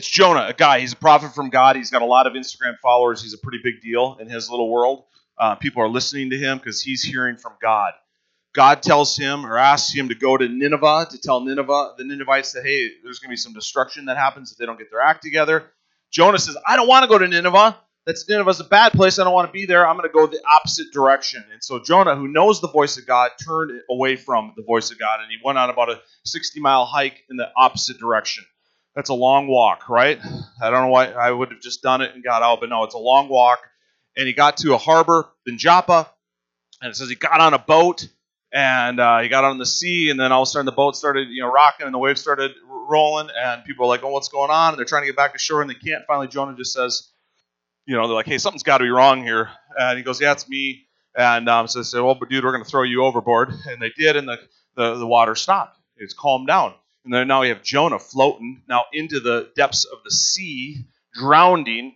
It's Jonah, a guy. He's a prophet from God. He's got a lot of Instagram followers. He's a pretty big deal in his little world. Uh, people are listening to him because he's hearing from God. God tells him or asks him to go to Nineveh to tell Nineveh, the Ninevites that, hey, there's going to be some destruction that happens if they don't get their act together. Jonah says, I don't want to go to Nineveh. That's Nineveh's a bad place. I don't want to be there. I'm going to go the opposite direction. And so Jonah, who knows the voice of God, turned away from the voice of God and he went on about a 60 mile hike in the opposite direction. That's a long walk, right? I don't know why I would have just done it and got out, but no, it's a long walk. And he got to a harbor in Joppa, and it says he got on a boat and uh, he got on the sea, and then all of a sudden the boat started, you know, rocking, and the waves started rolling, and people are like, "Oh, what's going on?" And they're trying to get back to shore, and they can't. Finally, Jonah just says, "You know, they're like, hey, something's got to be wrong here," and he goes, "Yeah, it's me." And um, so they said, "Well, but dude, we're going to throw you overboard," and they did, and the the, the water stopped. It's calmed down, and then now we have Jonah floating now into the depths of the sea, drowning.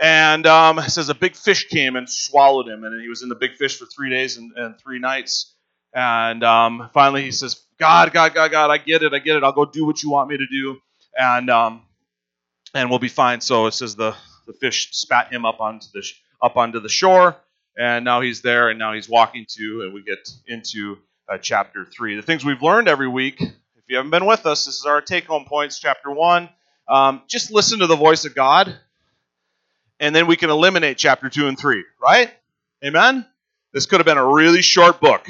And um, it says a big fish came and swallowed him, and he was in the big fish for three days and, and three nights. And um, finally, he says, "God, God, God, God, I get it, I get it. I'll go do what you want me to do, and um, and we'll be fine." So it says the the fish spat him up onto the up onto the shore, and now he's there, and now he's walking to, and we get into uh, chapter three. The things we've learned every week. If you haven't been with us, this is our take home points. Chapter one. Um, just listen to the voice of God, and then we can eliminate chapter two and three. Right? Amen. This could have been a really short book.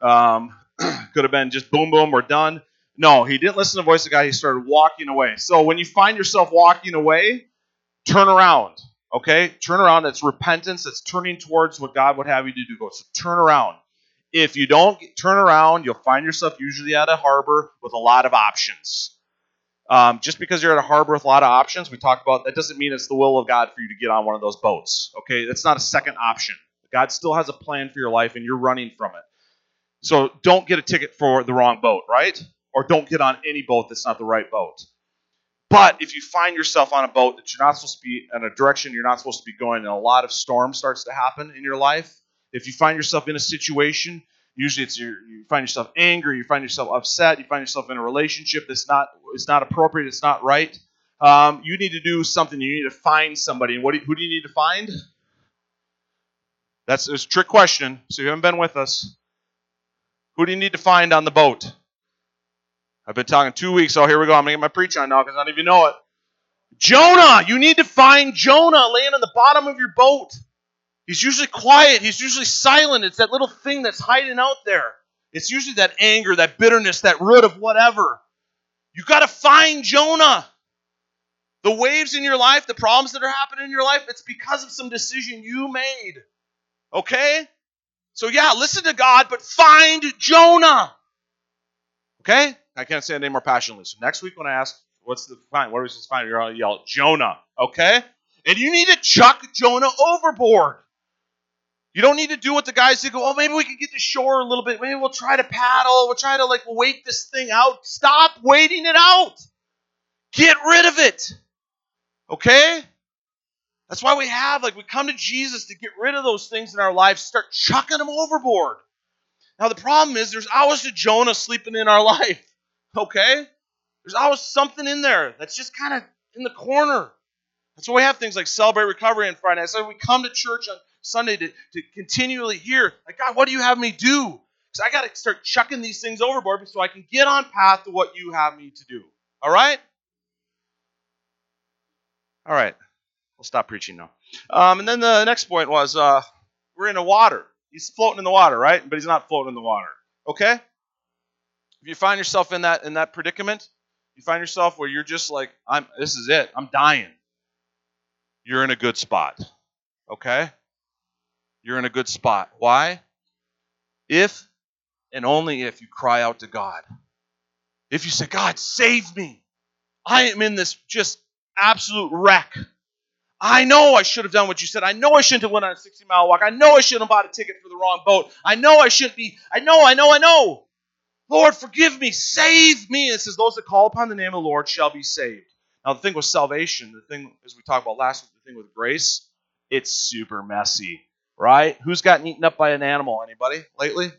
Um, could have been just boom, boom, we're done. No, he didn't listen to the voice of God. He started walking away. So when you find yourself walking away, turn around. Okay? Turn around. It's repentance. It's turning towards what God would have you to do. So turn around. If you don't turn around, you'll find yourself usually at a harbor with a lot of options. Um, just because you're at a harbor with a lot of options, we talked about that doesn't mean it's the will of God for you to get on one of those boats. Okay? That's not a second option. God still has a plan for your life, and you're running from it. So don't get a ticket for the wrong boat, right? Or don't get on any boat that's not the right boat. But if you find yourself on a boat that you're not supposed to be in a direction you're not supposed to be going, and a lot of storm starts to happen in your life, if you find yourself in a situation, usually it's your, you find yourself angry, you find yourself upset, you find yourself in a relationship that's not it's not appropriate, it's not right. Um, you need to do something. You need to find somebody. And what do you, who do you need to find? That's a trick question. So you haven't been with us. Who do you need to find on the boat? I've been talking two weeks, so here we go. I'm to get my preach on now because none of you know it. Jonah! You need to find Jonah laying on the bottom of your boat. He's usually quiet, he's usually silent. It's that little thing that's hiding out there. It's usually that anger, that bitterness, that root of whatever. You got to find Jonah. The waves in your life, the problems that are happening in your life, it's because of some decision you made. Okay? So, yeah, listen to God, but find Jonah. Okay? I can't say it any more passionately. So, next week when I ask, what's the find? What are we supposed to find? You're to yell, Jonah. Okay? And you need to chuck Jonah overboard. You don't need to do what the guys do. Go, oh, maybe we can get to shore a little bit. Maybe we'll try to paddle. We'll try to like wait this thing out. Stop waiting it out. Get rid of it. Okay? That's why we have, like, we come to Jesus to get rid of those things in our lives, start chucking them overboard. Now, the problem is there's always a Jonah sleeping in our life, okay? There's always something in there that's just kind of in the corner. That's why we have things like Celebrate Recovery on Friday. Why we come to church on Sunday to, to continually hear, like, God, what do you have me do? Because I got to start chucking these things overboard so I can get on path to what you have me to do. All right? All right. We'll stop preaching now. Um, and then the next point was uh, we're in the water. He's floating in the water, right? But he's not floating in the water. Okay? If you find yourself in that in that predicament, you find yourself where you're just like, I'm this is it. I'm dying. You're in a good spot. Okay? You're in a good spot. Why? If and only if you cry out to God. If you say, God, save me. I am in this just absolute wreck. I know I should have done what you said. I know I shouldn't have went on a 60 mile walk. I know I shouldn't have bought a ticket for the wrong boat. I know I shouldn't be. I know, I know, I know. Lord, forgive me. Save me. It says, Those that call upon the name of the Lord shall be saved. Now, the thing with salvation, the thing, as we talked about last week, the thing with grace, it's super messy, right? Who's gotten eaten up by an animal? Anybody lately?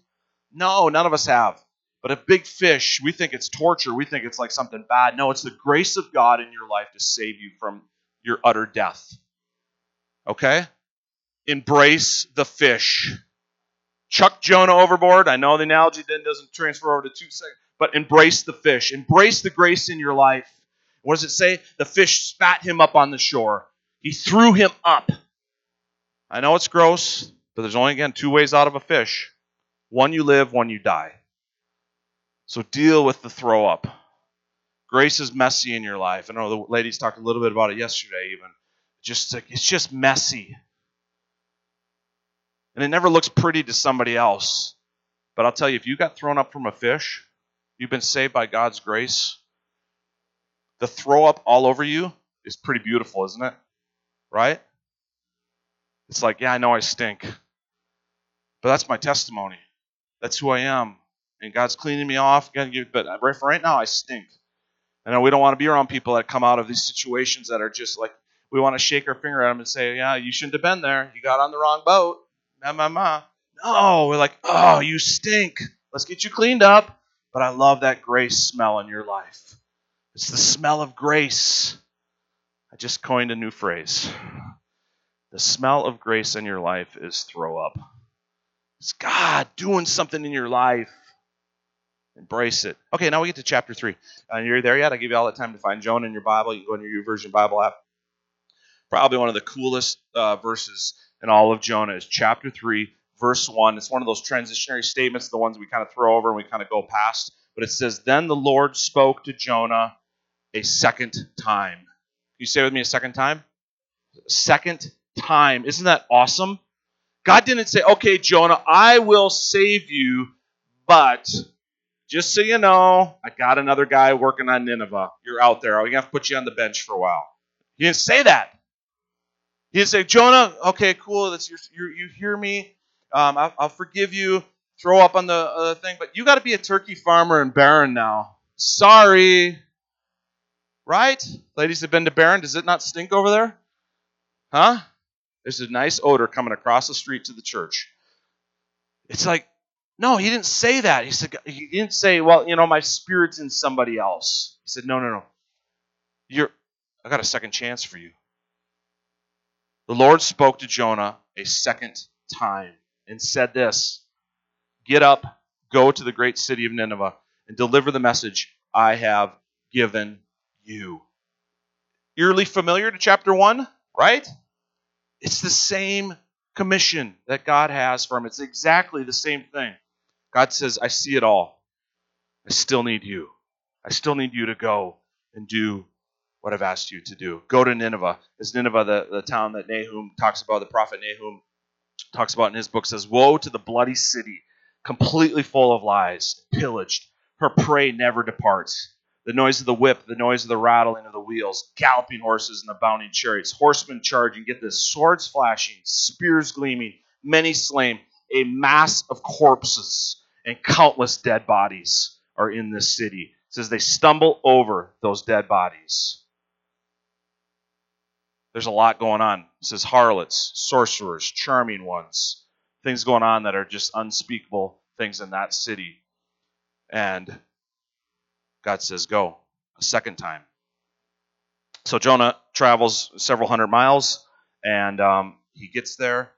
No, none of us have. But a big fish, we think it's torture. We think it's like something bad. No, it's the grace of God in your life to save you from your utter death. Okay? Embrace the fish. Chuck Jonah overboard. I know the analogy then doesn't transfer over to two seconds, but embrace the fish. Embrace the grace in your life. What does it say? The fish spat him up on the shore. He threw him up. I know it's gross, but there's only, again, two ways out of a fish one you live, one you die. So deal with the throw up. Grace is messy in your life. I know the ladies talked a little bit about it yesterday, even. Just it's just messy. And it never looks pretty to somebody else. But I'll tell you, if you got thrown up from a fish, you've been saved by God's grace. The throw up all over you is pretty beautiful, isn't it? Right? It's like, yeah, I know I stink. But that's my testimony. That's who I am. And God's cleaning me off. But right for right now, I stink. Know we don't want to be around people that come out of these situations that are just like, we want to shake our finger at them and say, yeah, you shouldn't have been there. You got on the wrong boat. Ma, ma, ma. No, we're like, oh, you stink. Let's get you cleaned up. But I love that grace smell in your life. It's the smell of grace. I just coined a new phrase. The smell of grace in your life is throw up. It's God doing something in your life. Embrace it. Okay, now we get to chapter 3. Uh, you're there yet? I give you all that time to find Jonah in your Bible. You go into your YouVersion Bible app. Probably one of the coolest uh, verses in all of Jonah is chapter 3, verse 1. It's one of those transitionary statements, the ones we kind of throw over and we kind of go past. But it says, Then the Lord spoke to Jonah a second time. Can you say with me a second time? Second time. Isn't that awesome? God didn't say, okay, Jonah, I will save you, but just so you know, I got another guy working on Nineveh. You're out there. We have to put you on the bench for a while. He didn't say that. He didn't say, Jonah, okay, cool. That's your, you you hear me. Um, I'll, I'll, forgive you. Throw up on the uh, thing, but you got to be a turkey farmer in Barron now. Sorry. Right? Ladies have been to Barron. Does it not stink over there? Huh? There's a nice odor coming across the street to the church. It's like, no, he didn't say that. He said he didn't say, well, you know, my spirit's in somebody else. He said, no, no, no. You're I got a second chance for you. The Lord spoke to Jonah a second time and said this Get up, go to the great city of Nineveh, and deliver the message I have given you. Eerily familiar to chapter 1, right? It's the same commission that God has for him. It's exactly the same thing. God says, I see it all. I still need you. I still need you to go and do what I've asked you to do. Go to Nineveh. Is Nineveh the, the town that Nahum talks about, the prophet Nahum talks about in his book, says, Woe to the bloody city, completely full of lies, pillaged. Her prey never departs the noise of the whip, the noise of the rattling of the wheels, galloping horses and the bounding chariots, horsemen charging, get this, swords flashing, spears gleaming, many slain, a mass of corpses and countless dead bodies are in this city. It says they stumble over those dead bodies. There's a lot going on. It says harlots, sorcerers, charming ones, things going on that are just unspeakable things in that city. And God says, Go a second time. So Jonah travels several hundred miles and um, he gets there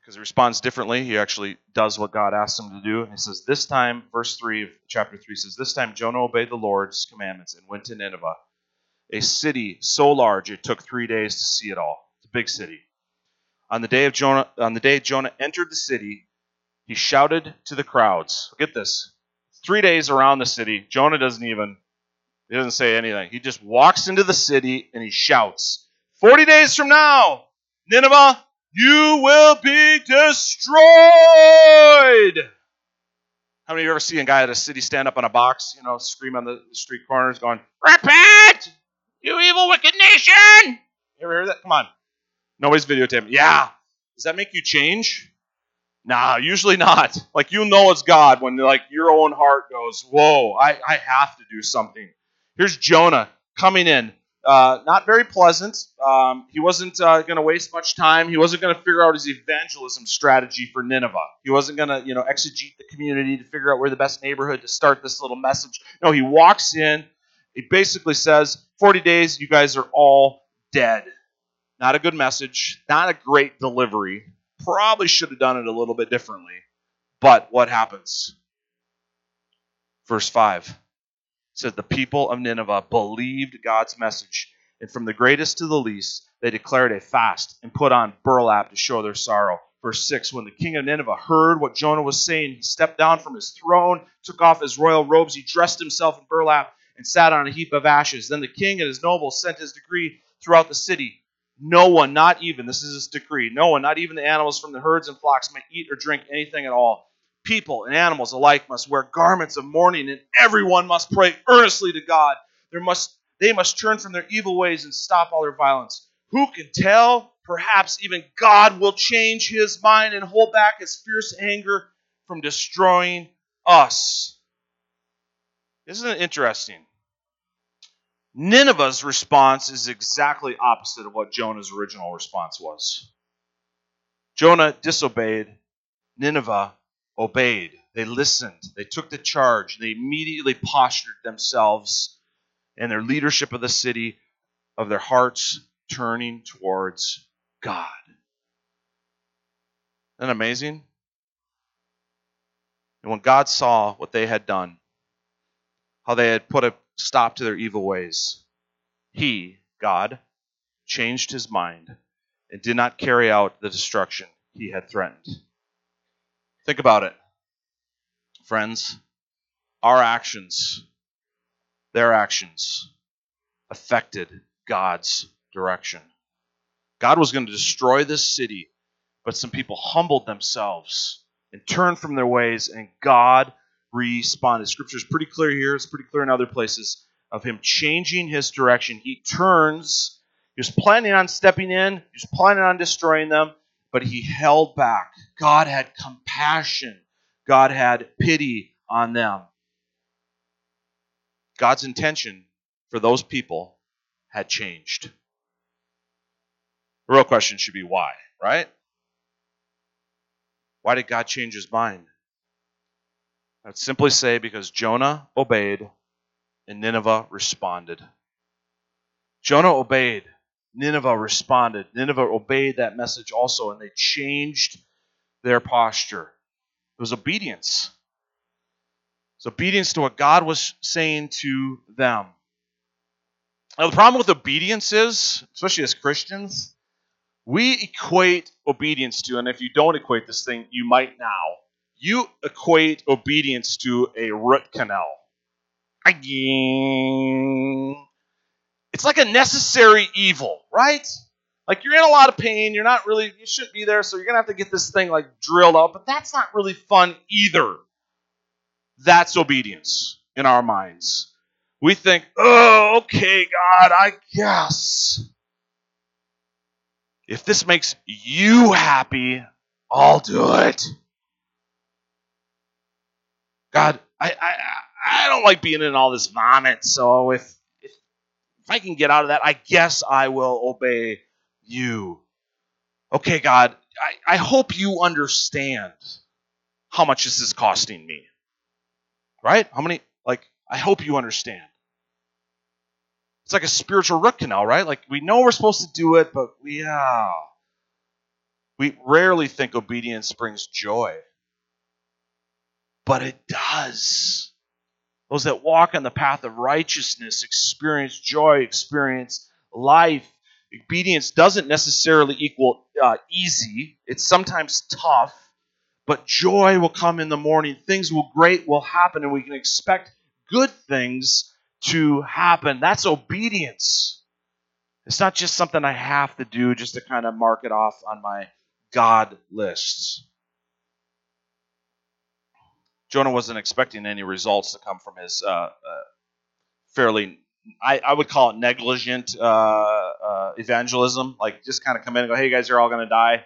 because he responds differently. He actually does what God asks him to do. He says, This time, verse 3 of chapter 3 says, This time Jonah obeyed the Lord's commandments and went to Nineveh, a city so large it took three days to see it all. It's a big city. On the day of Jonah, on the day Jonah entered the city, he shouted to the crowds. Get this three days around the city. Jonah doesn't even he doesn't say anything. He just walks into the city and he shouts, 40 days from now, Nineveh, you will be destroyed. How many of you ever see a guy at a city stand up on a box, you know, scream on the street corners going, Repent, you evil wicked nation? You ever hear that? Come on. Nobody's videotaping. Yeah. Does that make you change? Nah, usually not. Like you know it's God when like your own heart goes, "Whoa, I, I have to do something." Here's Jonah coming in, uh, not very pleasant. Um, he wasn't uh, going to waste much time. He wasn't going to figure out his evangelism strategy for Nineveh. He wasn't going to, you know, exegete the community to figure out where the best neighborhood to start this little message. No, he walks in. He basically says, 40 days, you guys are all dead. Not a good message. Not a great delivery. Probably should have done it a little bit differently. But what happens? Verse 5 says the people of Nineveh believed God's message, and from the greatest to the least, they declared a fast and put on burlap to show their sorrow. Verse 6 When the king of Nineveh heard what Jonah was saying, he stepped down from his throne, took off his royal robes, he dressed himself in burlap, and sat on a heap of ashes. Then the king and his nobles sent his decree throughout the city. No one, not even, this is his decree, no one, not even the animals from the herds and flocks, may eat or drink anything at all people and animals alike must wear garments of mourning, and everyone must pray earnestly to God. There must, they must turn from their evil ways and stop all their violence. Who can tell? Perhaps even God will change his mind and hold back his fierce anger from destroying us. Isn't it interesting? Nineveh's response is exactly opposite of what Jonah's original response was. Jonah disobeyed. Nineveh obeyed. They listened. They took the charge. They immediately postured themselves and their leadership of the city of their hearts turning towards God. Isn't that amazing? And when God saw what they had done, how they had put a stop to their evil ways, He, God, changed His mind and did not carry out the destruction He had threatened. Think about it. Friends, our actions, their actions, affected God's direction. God was going to destroy this city, but some people humbled themselves and turned from their ways, and God responded. Scripture is pretty clear here, it's pretty clear in other places of him changing his direction. He turns, he was planning on stepping in, he was planning on destroying them, but he held back. God had compassion, God had pity on them. God's intention for those people had changed. The real question should be why, right? Why did God change his mind? I'd simply say because Jonah obeyed and Nineveh responded. Jonah obeyed. Nineveh responded. Nineveh obeyed that message also, and they changed their posture. It was obedience. It's obedience to what God was saying to them. Now, the problem with obedience is, especially as Christians, we equate obedience to, and if you don't equate this thing, you might now. You equate obedience to a root canal it's like a necessary evil, right? Like you're in a lot of pain, you're not really, you shouldn't be there, so you're gonna have to get this thing like drilled out, but that's not really fun either. That's obedience in our minds. We think, oh, okay, God, I guess. If this makes you happy, I'll do it. God, I, I, I don't like being in all this vomit, so if if I can get out of that, I guess I will obey you. Okay, God, I, I hope you understand how much this is costing me. Right? How many, like, I hope you understand. It's like a spiritual root canal, right? Like, we know we're supposed to do it, but we, yeah. We rarely think obedience brings joy. But it does. Those that walk on the path of righteousness experience joy, experience life. Obedience doesn't necessarily equal uh, easy, it's sometimes tough, but joy will come in the morning. Things will great will happen, and we can expect good things to happen. That's obedience. It's not just something I have to do just to kind of mark it off on my God lists. Jonah wasn't expecting any results to come from his uh, uh, fairly, I, I, would call it negligent uh, uh evangelism. Like just kind of come in and go, hey guys, you're all going to die.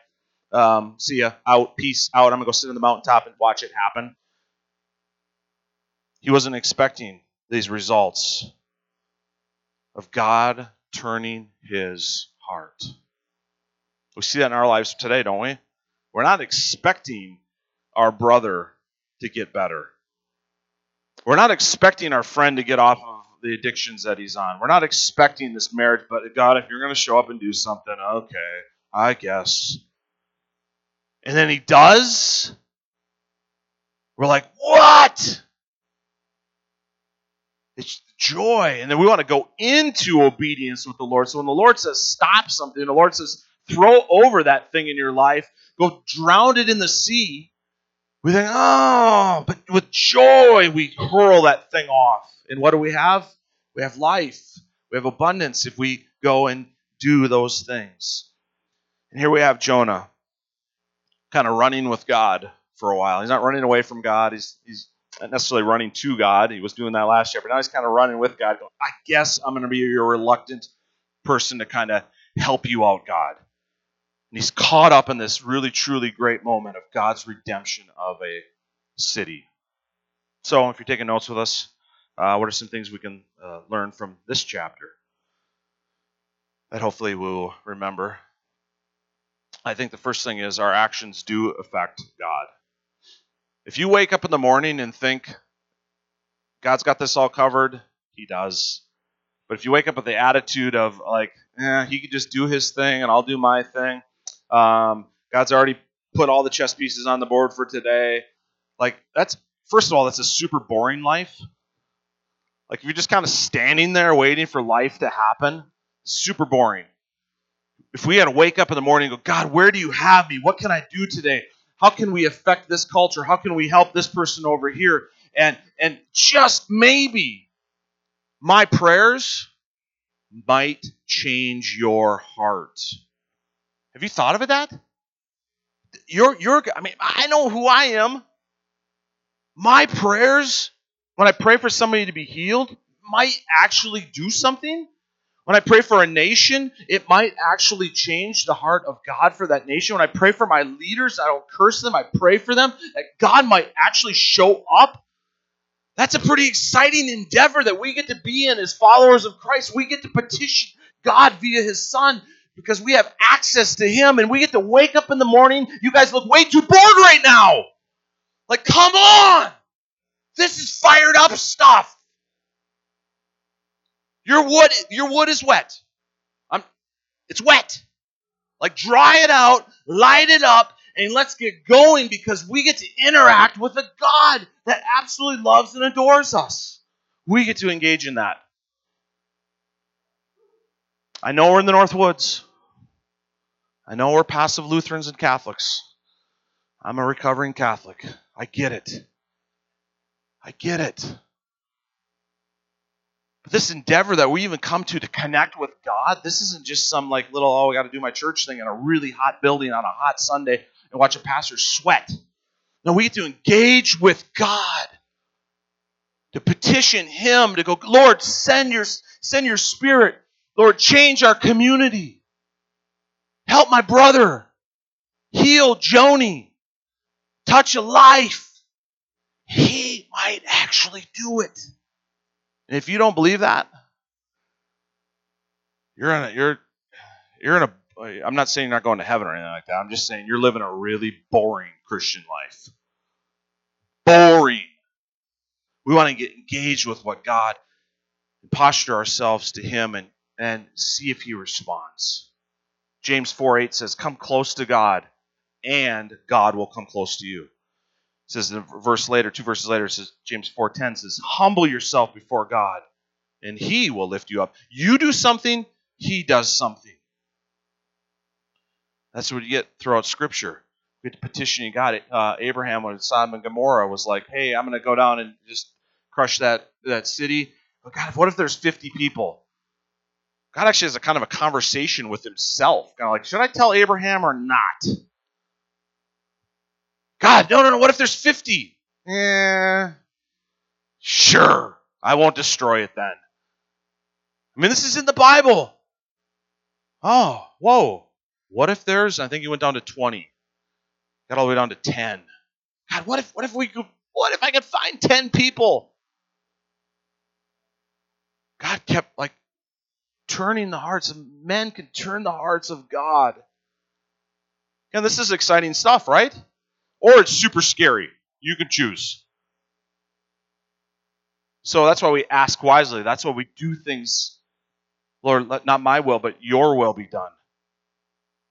Um, see ya, out, peace, out. I'm going to go sit on the mountaintop and watch it happen. He wasn't expecting these results of God turning his heart. We see that in our lives today, don't we? We're not expecting our brother to get better. We're not expecting our friend to get off of the addictions that he's on. We're not expecting this marriage, but God, if you're going to show up and do something, okay, I guess. And then he does. We're like, what? It's joy. And then we want to go into obedience with the Lord. So when the Lord says stop something, the Lord says throw over that thing in your life, go drown it in the sea, we think, oh, but with joy we hurl that thing off. And what do we have? We have life. We have abundance if we go and do those things. And here we have Jonah kind of running with God for a while. He's not running away from God. He's, he's not necessarily running to God. He was doing that last year, but now he's kind of running with God. Going, I guess I'm going to be your reluctant person to kind of help you out, God. And he's caught up in this really, truly great moment of God's redemption of a city. So, if you're taking notes with us, uh, what are some things we can uh, learn from this chapter that hopefully we'll remember? I think the first thing is our actions do affect God. If you wake up in the morning and think, God's got this all covered, He does. But if you wake up with the attitude of, like, eh, He could just do His thing and I'll do my thing, um, God's already put all the chess pieces on the board for today. Like, that's, first of all, that's a super boring life. Like, if you're just kind of standing there waiting for life to happen, super boring. If we had to wake up in the morning and go, God, where do you have me? What can I do today? How can we affect this culture? How can we help this person over here? And and just maybe my prayers might change your heart. Have you thought of it that? You're, you're, I mean, I know who I am. My prayers, when I pray for somebody to be healed, might actually do something. When I pray for a nation, it might actually change the heart of God for that nation. When I pray for my leaders, I don't curse them, I pray for them, that God might actually show up. That's a pretty exciting endeavor that we get to be in as followers of Christ. We get to petition God via His Son because we have access to Him and we get to wake up in the morning. You guys look way too bored right now. Like, come on! This is fired up stuff. Your wood, your wood is wet. I'm, it's wet. Like, dry it out, light it up, and let's get going because we get to interact with a God that absolutely loves and adores us. We get to engage in that. I know we're in the North Woods. I know we're passive Lutherans and Catholics. I'm a recovering Catholic. I get it. I get it. But this endeavor that we even come to to connect with God, this isn't just some like little, oh, I got to do my church thing in a really hot building on a hot Sunday and watch a pastor sweat. No, we get to engage with God, to petition Him, to go, Lord, send your, send your spirit. Lord, change our community. Help my brother. Heal Joni. Touch a life. He might actually do it. And if you don't believe that, you're in a you're you're in a I'm not saying you're not going to heaven or anything like that. I'm just saying you're living a really boring Christian life. Boring. We want to get engaged with what God posture ourselves to Him and, and see if He responds. James 4 8 says, Come close to God, and God will come close to you. It says in a verse later, two verses later, says James 4:10 says, Humble yourself before God, and He will lift you up. You do something, He does something. That's what you get throughout Scripture. You get to petitioning God. Uh, Abraham, when Sodom and Gomorrah was like, "Hey, I'm going to go down and just crush that that city." But God, what if there's 50 people? God actually has a kind of a conversation with himself. Kind of like, should I tell Abraham or not? God, no, no, no. What if there's 50? Yeah. Sure. I won't destroy it then. I mean, this is in the Bible. Oh, whoa. What if there's, I think he went down to 20. Got all the way down to 10. God, what if, what if we could, what if I could find 10 people? God kept like turning the hearts of men can turn the hearts of God. And this is exciting stuff, right? Or it's super scary. You can choose. So that's why we ask wisely. That's why we do things, Lord, let not my will, but your will be done.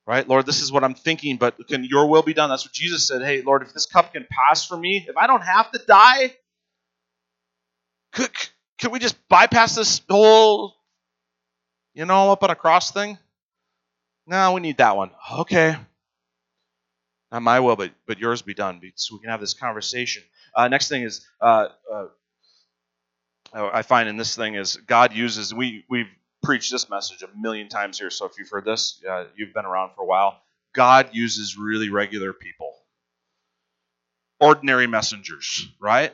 Right? Lord, this is what I'm thinking, but can your will be done? That's what Jesus said. Hey, Lord, if this cup can pass for me, if I don't have to die, could, could we just bypass this whole, you know, up on a cross thing? No, we need that one. Okay. Not my will, but, but yours be done, so we can have this conversation. Uh, next thing is, uh, uh, I find in this thing is God uses, we, we've preached this message a million times here, so if you've heard this, you've been around for a while. God uses really regular people, ordinary messengers, right?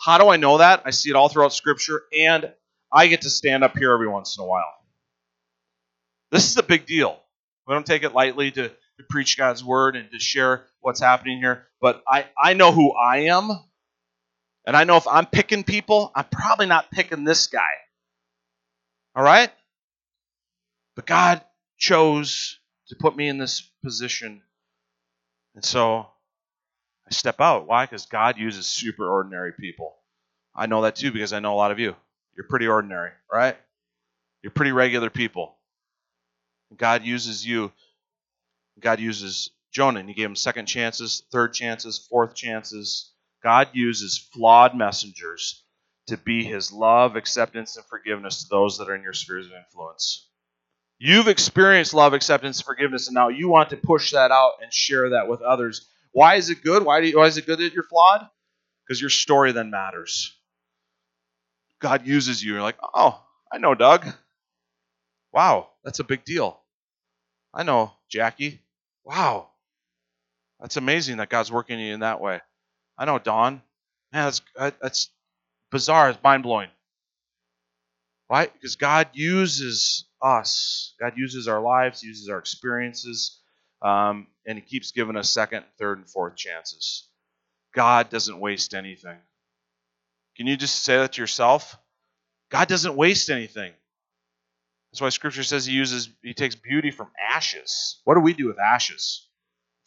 How do I know that? I see it all throughout Scripture, and I get to stand up here every once in a while. This is a big deal. We don't take it lightly to, to preach God's word and to share what's happening here, but I, I know who I am, and I know if I'm picking people, I'm probably not picking this guy. All right? But God chose to put me in this position. And so I step out. Why? Because God uses super ordinary people. I know that too because I know a lot of you. You're pretty ordinary, right? You're pretty regular people. God uses you. God uses Jonah, and He gave him second chances, third chances, fourth chances. God uses flawed messengers to be His love, acceptance, and forgiveness to those that are in your spheres of influence. You've experienced love, acceptance, and forgiveness, and now you want to push that out and share that with others why is it good? Why, you, why is it good that you're flawed? Because your story then matters. God uses you. You're like, oh, I know Doug. Wow, that's a big deal. I know Jackie. Wow, that's amazing that God's working you in that way. I know Don. Man, that's that's bizarre. It's mind blowing. Why? Because God uses us. God uses our lives, uses our experiences, um, and He keeps giving us second, third, and fourth chances. God doesn't waste anything. Can you just say that to yourself? God doesn't waste anything. That's why Scripture says He uses, He takes beauty from ashes. What do we do with ashes?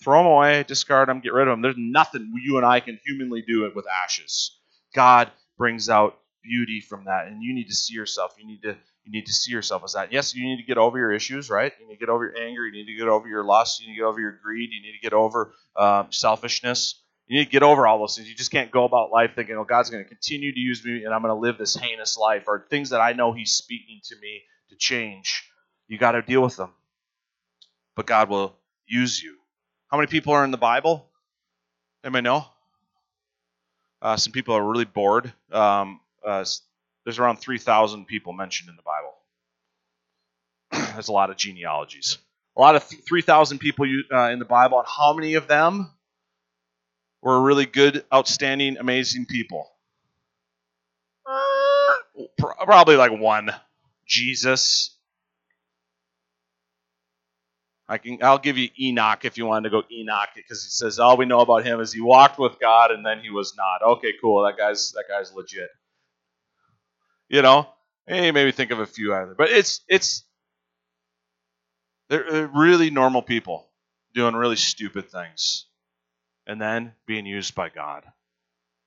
Throw them away, discard them, get rid of them. There's nothing you and I can humanly do it with ashes. God brings out beauty from that, and you need to see yourself. You need to you need to see yourself as that. Yes, you need to get over your issues, right? You need to get over your anger. You need to get over your lust. You need to get over your greed. You need to get over um, selfishness. You need to get over all those things. You just can't go about life thinking, oh, God's going to continue to use me and I'm going to live this heinous life or things that I know He's speaking to me to change. You got to deal with them. But God will use you. How many people are in the Bible? Anybody know? Uh, some people are really bored. Um, uh, there's around 3,000 people mentioned in the Bible. There's a lot of genealogies. A lot of 3,000 people uh, in the Bible, and how many of them were really good, outstanding, amazing people? Uh, probably like one. Jesus. I can. I'll give you Enoch if you wanted to go Enoch because he says all we know about him is he walked with God and then he was not. Okay, cool. That guy's that guy's legit. You know, hey, maybe think of a few either. But it's it's they're really normal people doing really stupid things, and then being used by God.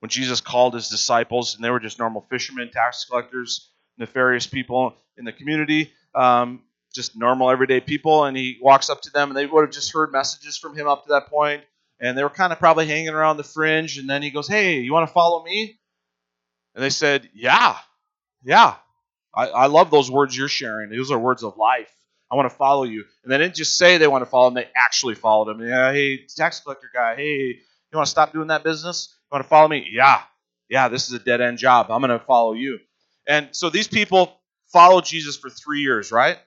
When Jesus called his disciples, and they were just normal fishermen, tax collectors, nefarious people in the community, um, just normal everyday people, and he walks up to them, and they would have just heard messages from him up to that point, and they were kind of probably hanging around the fringe, and then he goes, "Hey, you want to follow me?" And they said, "Yeah." Yeah, I, I love those words you're sharing. Those are words of life. I want to follow you. And they didn't just say they want to follow him, they actually followed him. Yeah, hey, tax collector guy, hey, you want to stop doing that business? You want to follow me? Yeah, yeah, this is a dead end job. I'm going to follow you. And so these people followed Jesus for three years, right?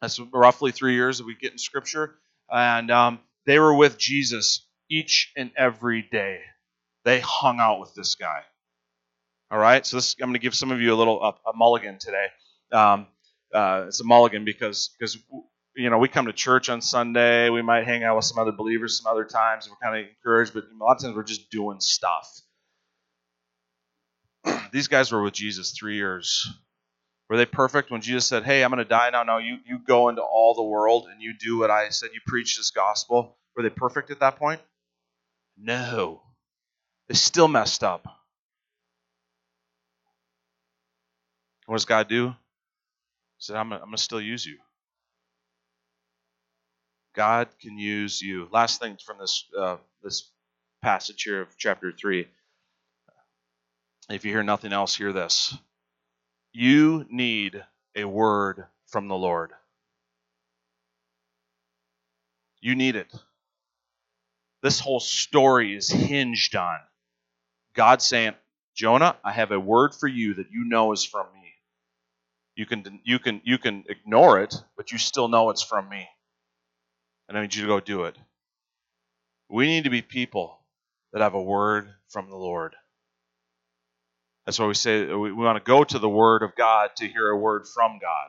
That's roughly three years that we get in Scripture. And um, they were with Jesus each and every day. They hung out with this guy. All right, so this, I'm going to give some of you a little a, a mulligan today. Um, uh, it's a mulligan because because you know we come to church on Sunday, we might hang out with some other believers some other times, we're kind of encouraged, but a lot of times we're just doing stuff. These guys were with Jesus three years, Were they perfect when Jesus said, Hey, I'm going to die now? No, you, you go into all the world and you do what I said. You preach this gospel. Were they perfect at that point? No. They still messed up. What does God do? He said, I'm, going to still use you. God can use you. Last thing from this uh, this passage here of chapter three. If you hear nothing else, hear this. You need a word from the Lord. You need it. This whole story is hinged on God saying, Jonah, I have a word for you that you know is from me. You can you can you can ignore it, but you still know it's from me. And I need you to go do it. We need to be people that have a word from the Lord. That's why we say we, want to go to the Word of God to hear a word from God.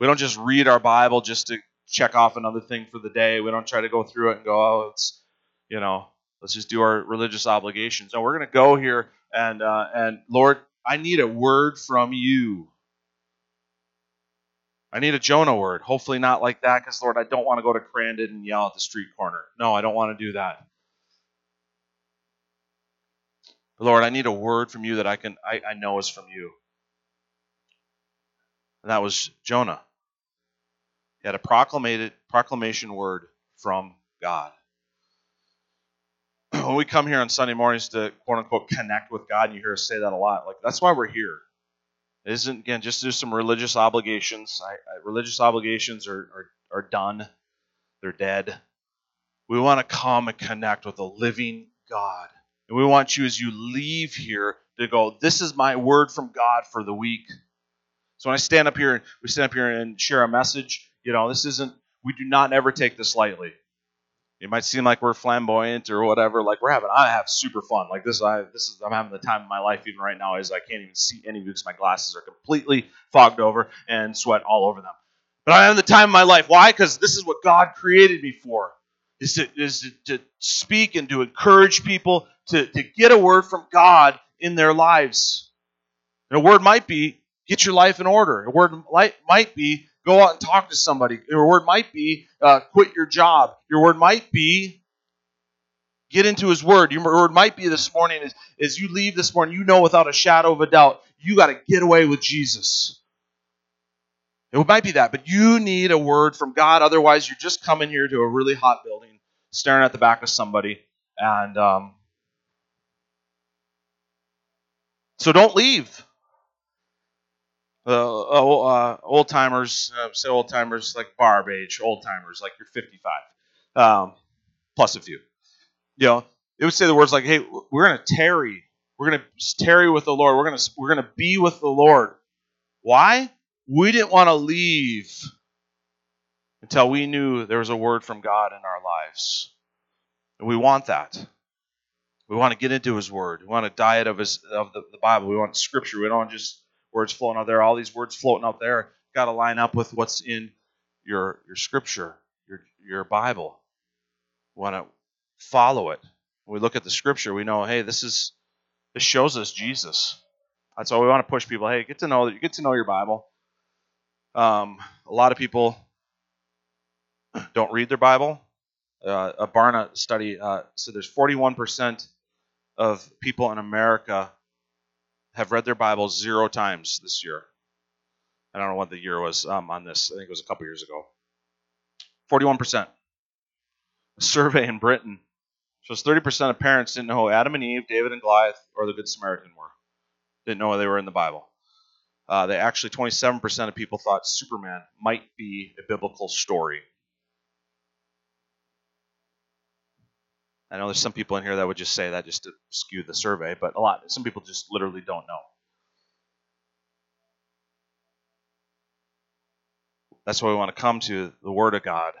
We don't just read our Bible just to check off another thing for the day. We don't try to go through it and go, oh, it's, you know, let's just do our religious obligations. No, we're going to go here and uh, and Lord, I need a word from you. I need a Jonah word. Hopefully not like that, because Lord, I don't want to go to Crandon and yell at the street corner. No, I don't want to do that. Lord, I need a word from you that I can I, I know is from you. And that was Jonah. He had a proclamated proclamation word from God. When we come here on Sunday mornings to quote unquote connect with God, and you hear us say that a lot, like that's why we're here. It isn't again just do some religious obligations. I, I, religious obligations are, are are done. They're dead. We want to come and connect with a living God and we want you, as you leave here, to go, This is my word from God for the week. So when I stand up here and we stand up here and share a message, you know, this isn't, we do not ever take this lightly. It might seem like we're flamboyant or whatever. Like we're having, I have super fun. Like this, I this is I'm having the time of my life even right now. Is I can't even see any because my glasses are completely fogged over and sweat all over them. But I'm having the time of my life. Why? Because this is what God created me for is to, is to, to speak and to encourage people to, to get a word from God in their lives. And a word might be get your life in order. A word might, be go out and talk to somebody. Your word might be uh, quit your job. Your word might be get into his word. Your word might be this morning as, as you leave this morning, you know without a shadow of a doubt, you got to get away with Jesus. It might be that, but you need a word from God. Otherwise, you're just coming here to a really hot building, staring at the back of somebody, and um, so don't leave. Uh, uh, old timers, uh, say old timers like barb age, old timers like you're 55, um, plus a few. You know, it would say the words like, "Hey, we're to tarry. We're to tarry with the Lord. We're to we're to be with the Lord." Why? we didn't want to leave until we knew there was a word from God in our lives. And we want that. We want to get into His Word. We want a diet of His of the, the Bible. We want Scripture. We don't want just words floating out there. All these words floating out there got to line up with what's in your your Scripture, your your Bible. We want to follow it. When we look at the Scripture, we know, hey, this is this shows us Jesus. That's why we want to push people. Hey, get to know that. Get to know your Bible. Um, a lot of people don't read their Bible. Uh, a Barna study uh, said there's 41% of people in America have read their Bible zero times this year. I don't know what the year was um, on this. I think it was a couple years ago. 41%. A survey in Britain shows 30% of parents didn't know who Adam and Eve, David and Goliath, or the Good Samaritan were. Didn't know they were in the Bible. Uh, they actually 27% of people thought Superman might be a biblical story. I know there's some people in here that would just say that just to skew the survey, but a lot, some people just literally don't know. That's why we want to come to the Word of God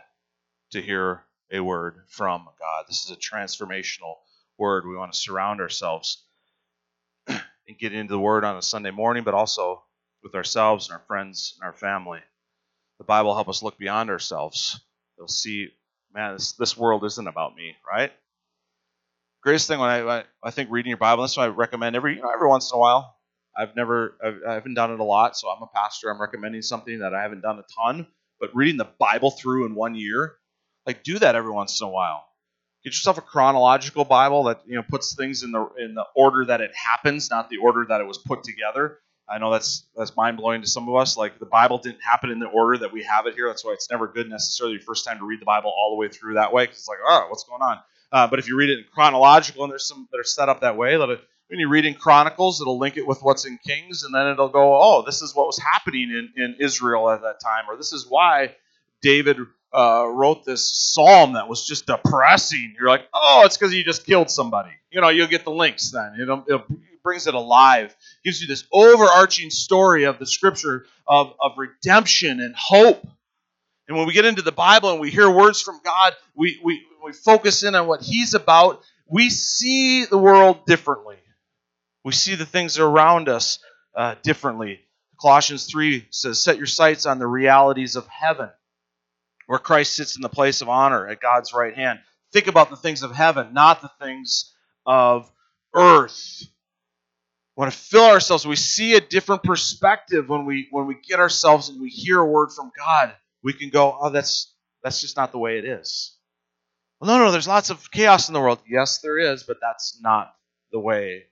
to hear a word from God. This is a transformational word. We want to surround ourselves and get into the Word on a Sunday morning, but also with ourselves and our friends and our family. The Bible help us look beyond ourselves. You'll see, man, this, this world isn't about me, right? Greatest thing when I, I think reading your Bible, that's what I recommend every you know, every once in a while. I've never, I've, I haven't done it a lot, so I'm a pastor. I'm recommending something that I haven't done a ton. But reading the Bible through in one year, like do that every once in a while. Get yourself a chronological Bible that you know puts things in the in the order that it happens, not the order that it was put together. I know that's that's mind blowing to some of us. Like the Bible didn't happen in the order that we have it here. That's why it's never good necessarily first time to read the Bible all the way through that way. Because it's like, oh, what's going on? Uh, but if you read it in chronological, and there's some that are set up that way, that it, when you read in Chronicles, it'll link it with what's in Kings, and then it'll go, oh, this is what was happening in, in Israel at that time, or this is why David uh, wrote this psalm that was just depressing. You're like, oh, it's because you just killed somebody. You know, you'll get the links then. You know, it brings it alive, gives you this overarching story of the scripture of, of redemption and hope. And when we get into the Bible and we hear words from God, we, we, we focus in on what He's about, we see the world differently. We see the things around us uh, differently. Colossians 3 says, Set your sights on the realities of heaven, where Christ sits in the place of honor at God's right hand. Think about the things of heaven, not the things of earth. We want to fill ourselves. We see a different perspective when we when we get ourselves and we hear a word from God. We can go, oh, that's that's just not the way it is. Well, no, no, there's lots of chaos in the world. Yes, there is, but that's not the way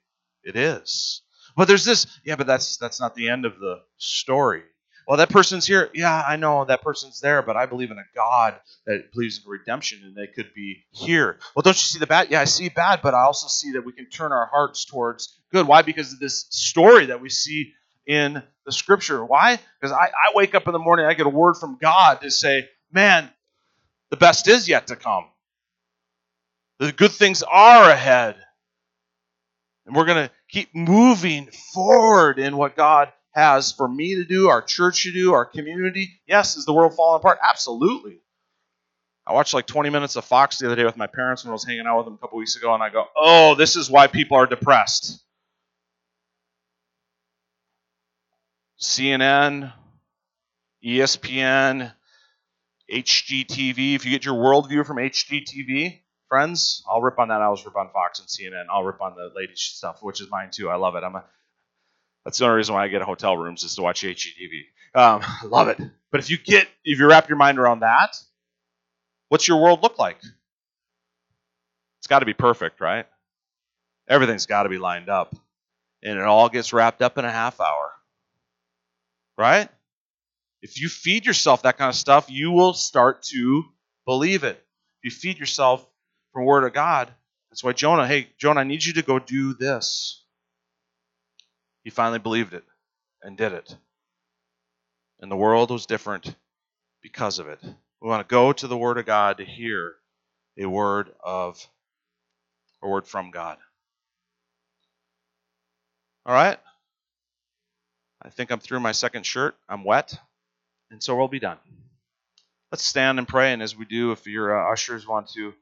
it is. But there's this, yeah, but that's that's not the end of the story. Well, that person's here. Yeah, I know that person's there, but I believe in a God that believes in redemption and they could be here. Well, don't you see the bad? Yeah, I see bad, but I also see that we can turn our hearts towards good. Why? Because of this story that we see in the scripture. Why? Because I, I wake up in the morning, I get a word from God to say, man, the best is yet to come. The good things are ahead. And we're going to keep moving forward in what God has for me to do, our church to do, our community. Yes, is the world falling apart? Absolutely. I watched like 20 minutes of Fox the other day with my parents when I was hanging out with them a couple weeks ago, and I go, oh, this is why people are depressed. CNN, ESPN, HGTV. If you get your worldview from HGTV, friends, I'll rip on that. I was rip on Fox and CNN. I'll rip on the latest stuff, which is mine too. I love it. I'm a that's the only reason why I get hotel rooms is to watch HGTV. Um, love it. But if you get, if you wrap your mind around that, what's your world look like? It's got to be perfect, right? Everything's got to be lined up. And it all gets wrapped up in a half hour. Right? If you feed yourself that kind of stuff, you will start to believe it. If you feed yourself from Word of God, that's why Jonah, hey, Jonah, I need you to go do this. He finally believed it and did it. And the world was different because of it. We want to go to the Word of God to hear a word of a word from God. All right? I think I'm through my second shirt. I'm wet, and so we'll be done. Let's stand and pray, and as we do, if your uh, ushers want to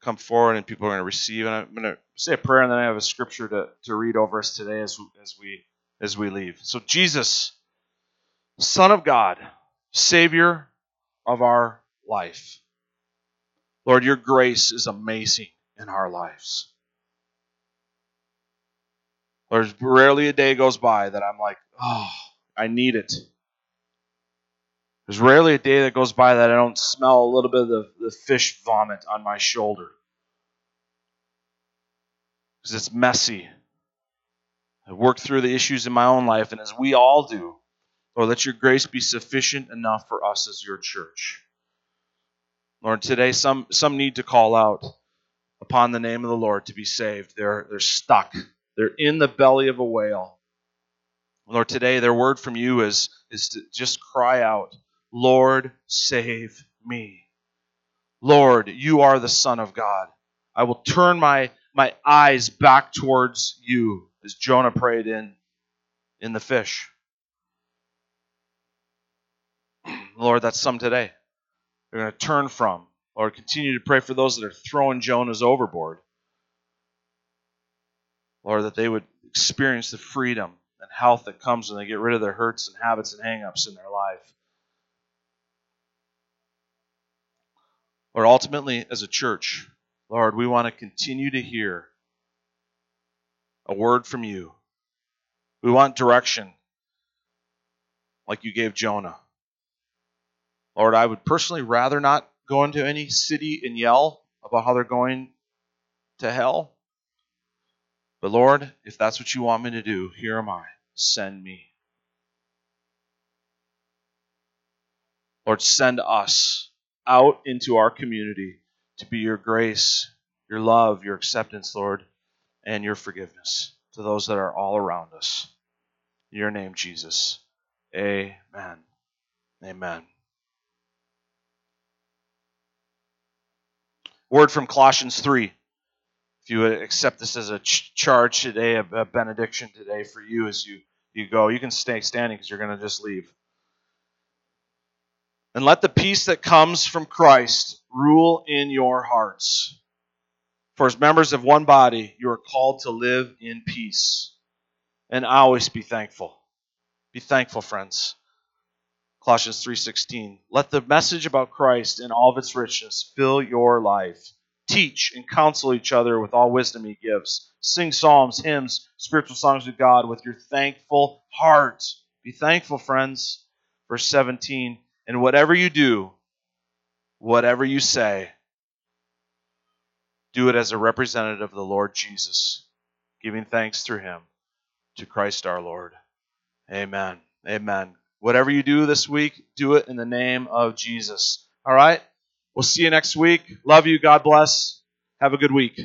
come forward and people are going to receive. And I'm going to say a prayer, and then I have a scripture to, to read over us today as, as we as we leave. So Jesus, Son of God, Savior of our life. Lord, your grace is amazing in our lives. There's rarely a day goes by that I'm like, oh, I need it. There's rarely a day that goes by that I don't smell a little bit of the, the fish vomit on my shoulder. Because it's messy. I work through the issues in my own life, and as we all do, Lord, let your grace be sufficient enough for us as your church. Lord, today some, some need to call out upon the name of the Lord to be saved. They're, they're stuck, they're in the belly of a whale. Lord, today their word from you is, is to just cry out Lord, save me. Lord, you are the Son of God. I will turn my, my eyes back towards you, as Jonah prayed in, in the fish. Lord, that's some today. They're going to turn from. Lord, continue to pray for those that are throwing Jonahs overboard. Lord, that they would experience the freedom and health that comes when they get rid of their hurts and habits and hangups in their life. Lord, ultimately, as a church, Lord, we want to continue to hear a word from you We want direction like you gave Jonah. Lord, I would personally rather not go into any city and yell about how they're going to hell. But Lord, if that's what you want me to do, here am I. Send me. Lord, send us out into our community to be your grace, your love, your acceptance, Lord, and your forgiveness to those that are all around us. In your name, Jesus. Amen. Amen. Word from Colossians 3. If you would accept this as a ch- charge today, a, a benediction today for you as you, you go, you can stay standing because you're going to just leave. And let the peace that comes from Christ rule in your hearts. For as members of one body, you are called to live in peace. And always be thankful. Be thankful, friends. Colossians 3:16. Let the message about Christ in all of its richness fill your life. Teach and counsel each other with all wisdom he gives. Sing psalms, hymns, spiritual songs to God with your thankful heart. Be thankful, friends. Verse 17. And whatever you do, whatever you say, do it as a representative of the Lord Jesus, giving thanks through him to Christ our Lord. Amen. Amen. Whatever you do this week, do it in the name of Jesus. All right? We'll see you next week. Love you. God bless. Have a good week.